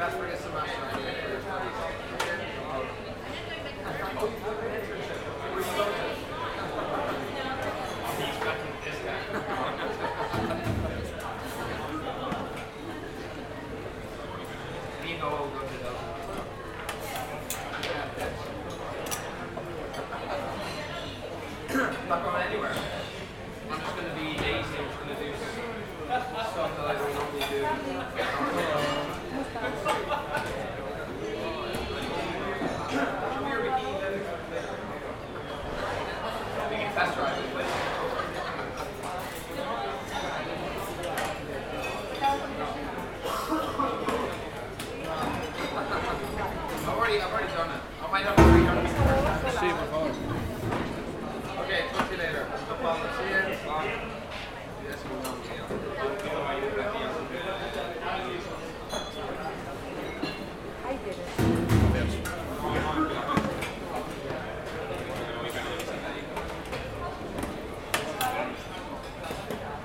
best for this semester. I'm not going anywhere. I'm just gonna be lazy. I'm just gonna do stuff that I don't normally do. Come here, Ricky. We can test drive it, but I've already, I've already done it. I might have to rerun it. Sí, por favor. Okay, talk to you later. No problem. See you. Bye. Yes, we know, I did it. Verso.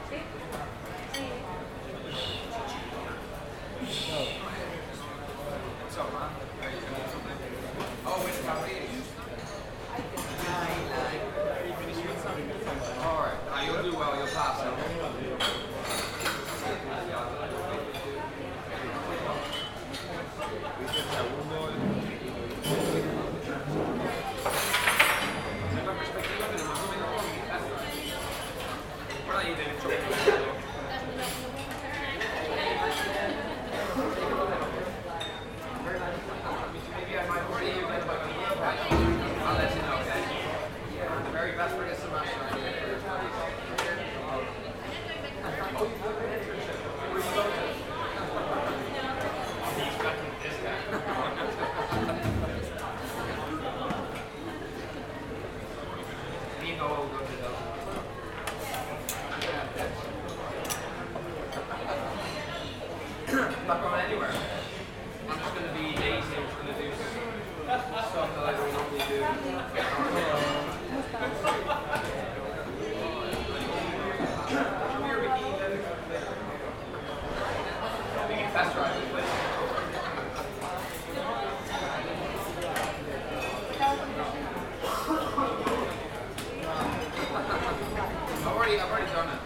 Sí. Sí. What's up, man? Oh, wait, coffee. All right. Uh, you'll do well. You'll pass it. Sembra perspectiva, pero más o menos con mi casa. Por ahí derecho. Maybe I might already have been like I'll let you know, okay? The very best for this semester. Me and Noah will go to those. I'm not going anywhere. I'm just gonna be lazy. I'm just gonna do stuff that I don't normally do. Come here, Ricky. We can test drive it, but I've already, I've already done it.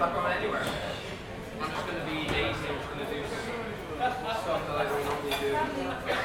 not going anywhere. I'm just going to be lazy. I'm just going to do stuff that I don't normally do.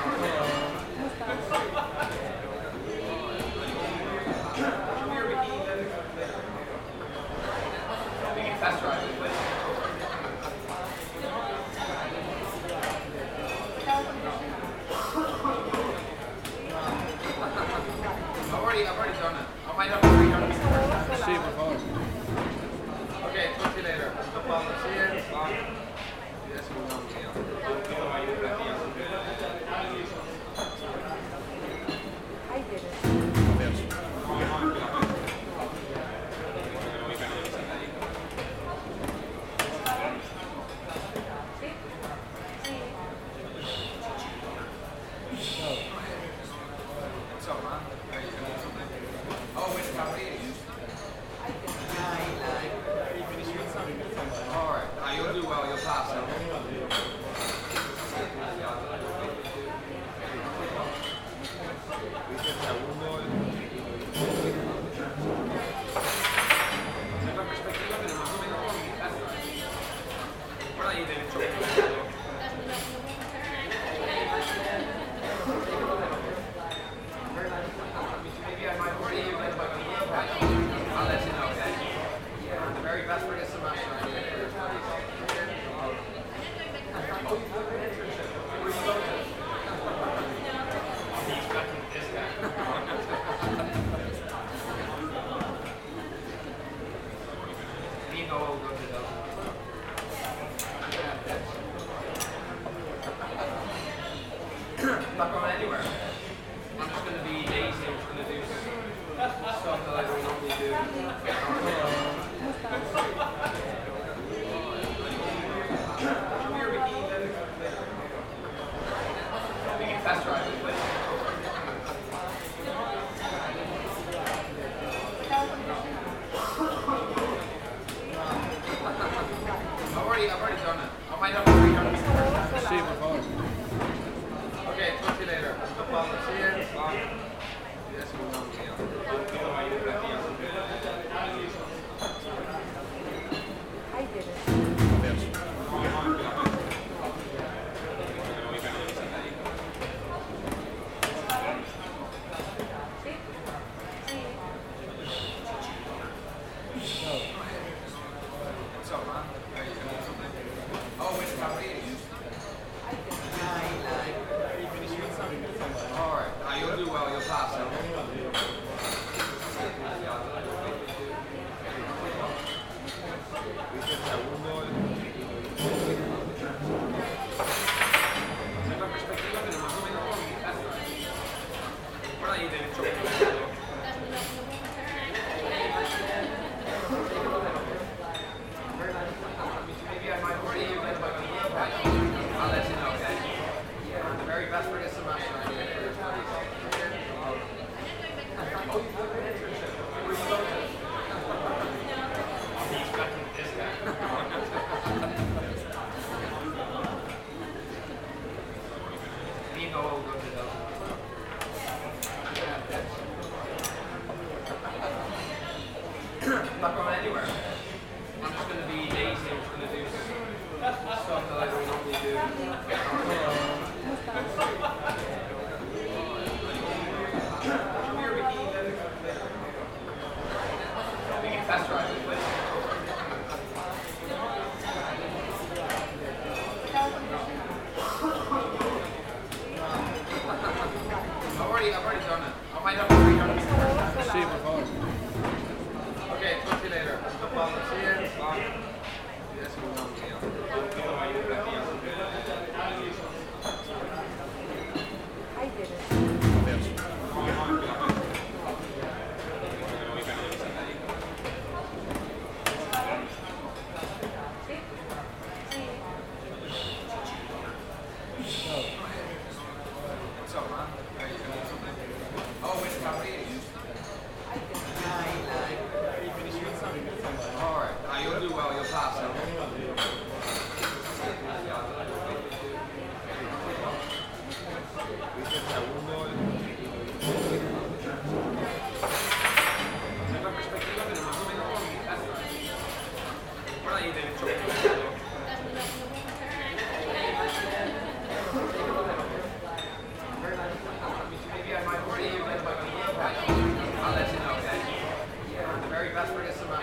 The very best for.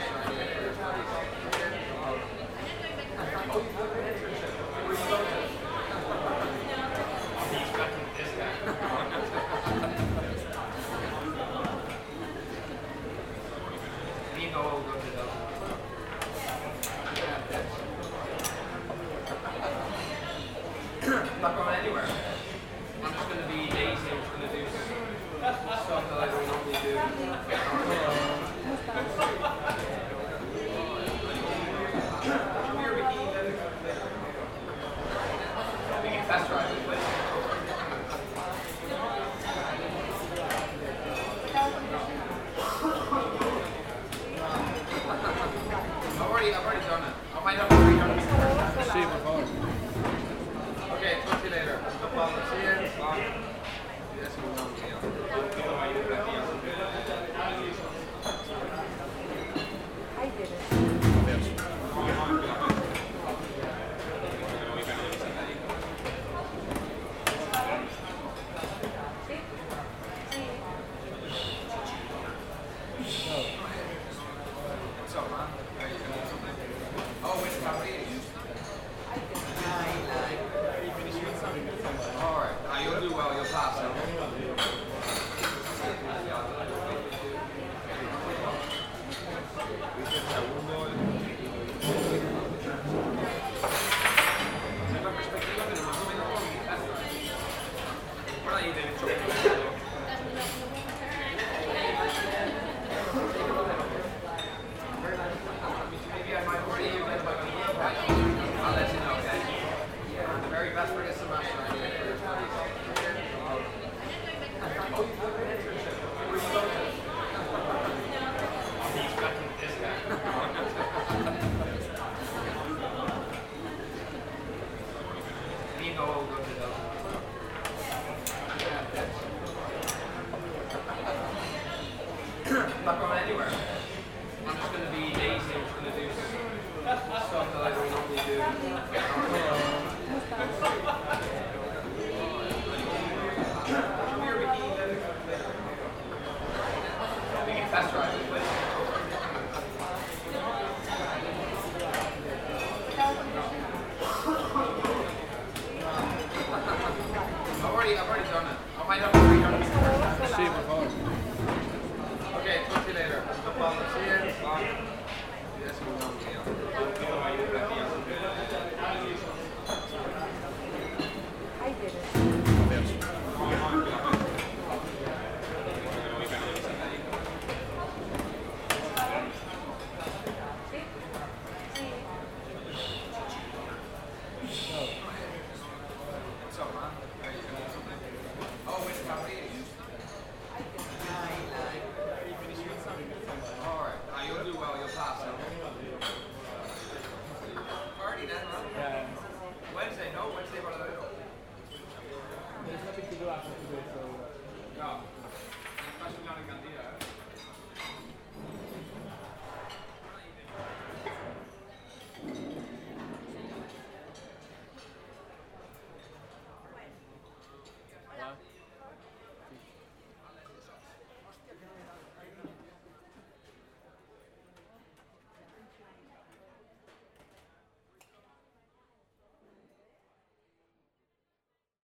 That's right. always come in.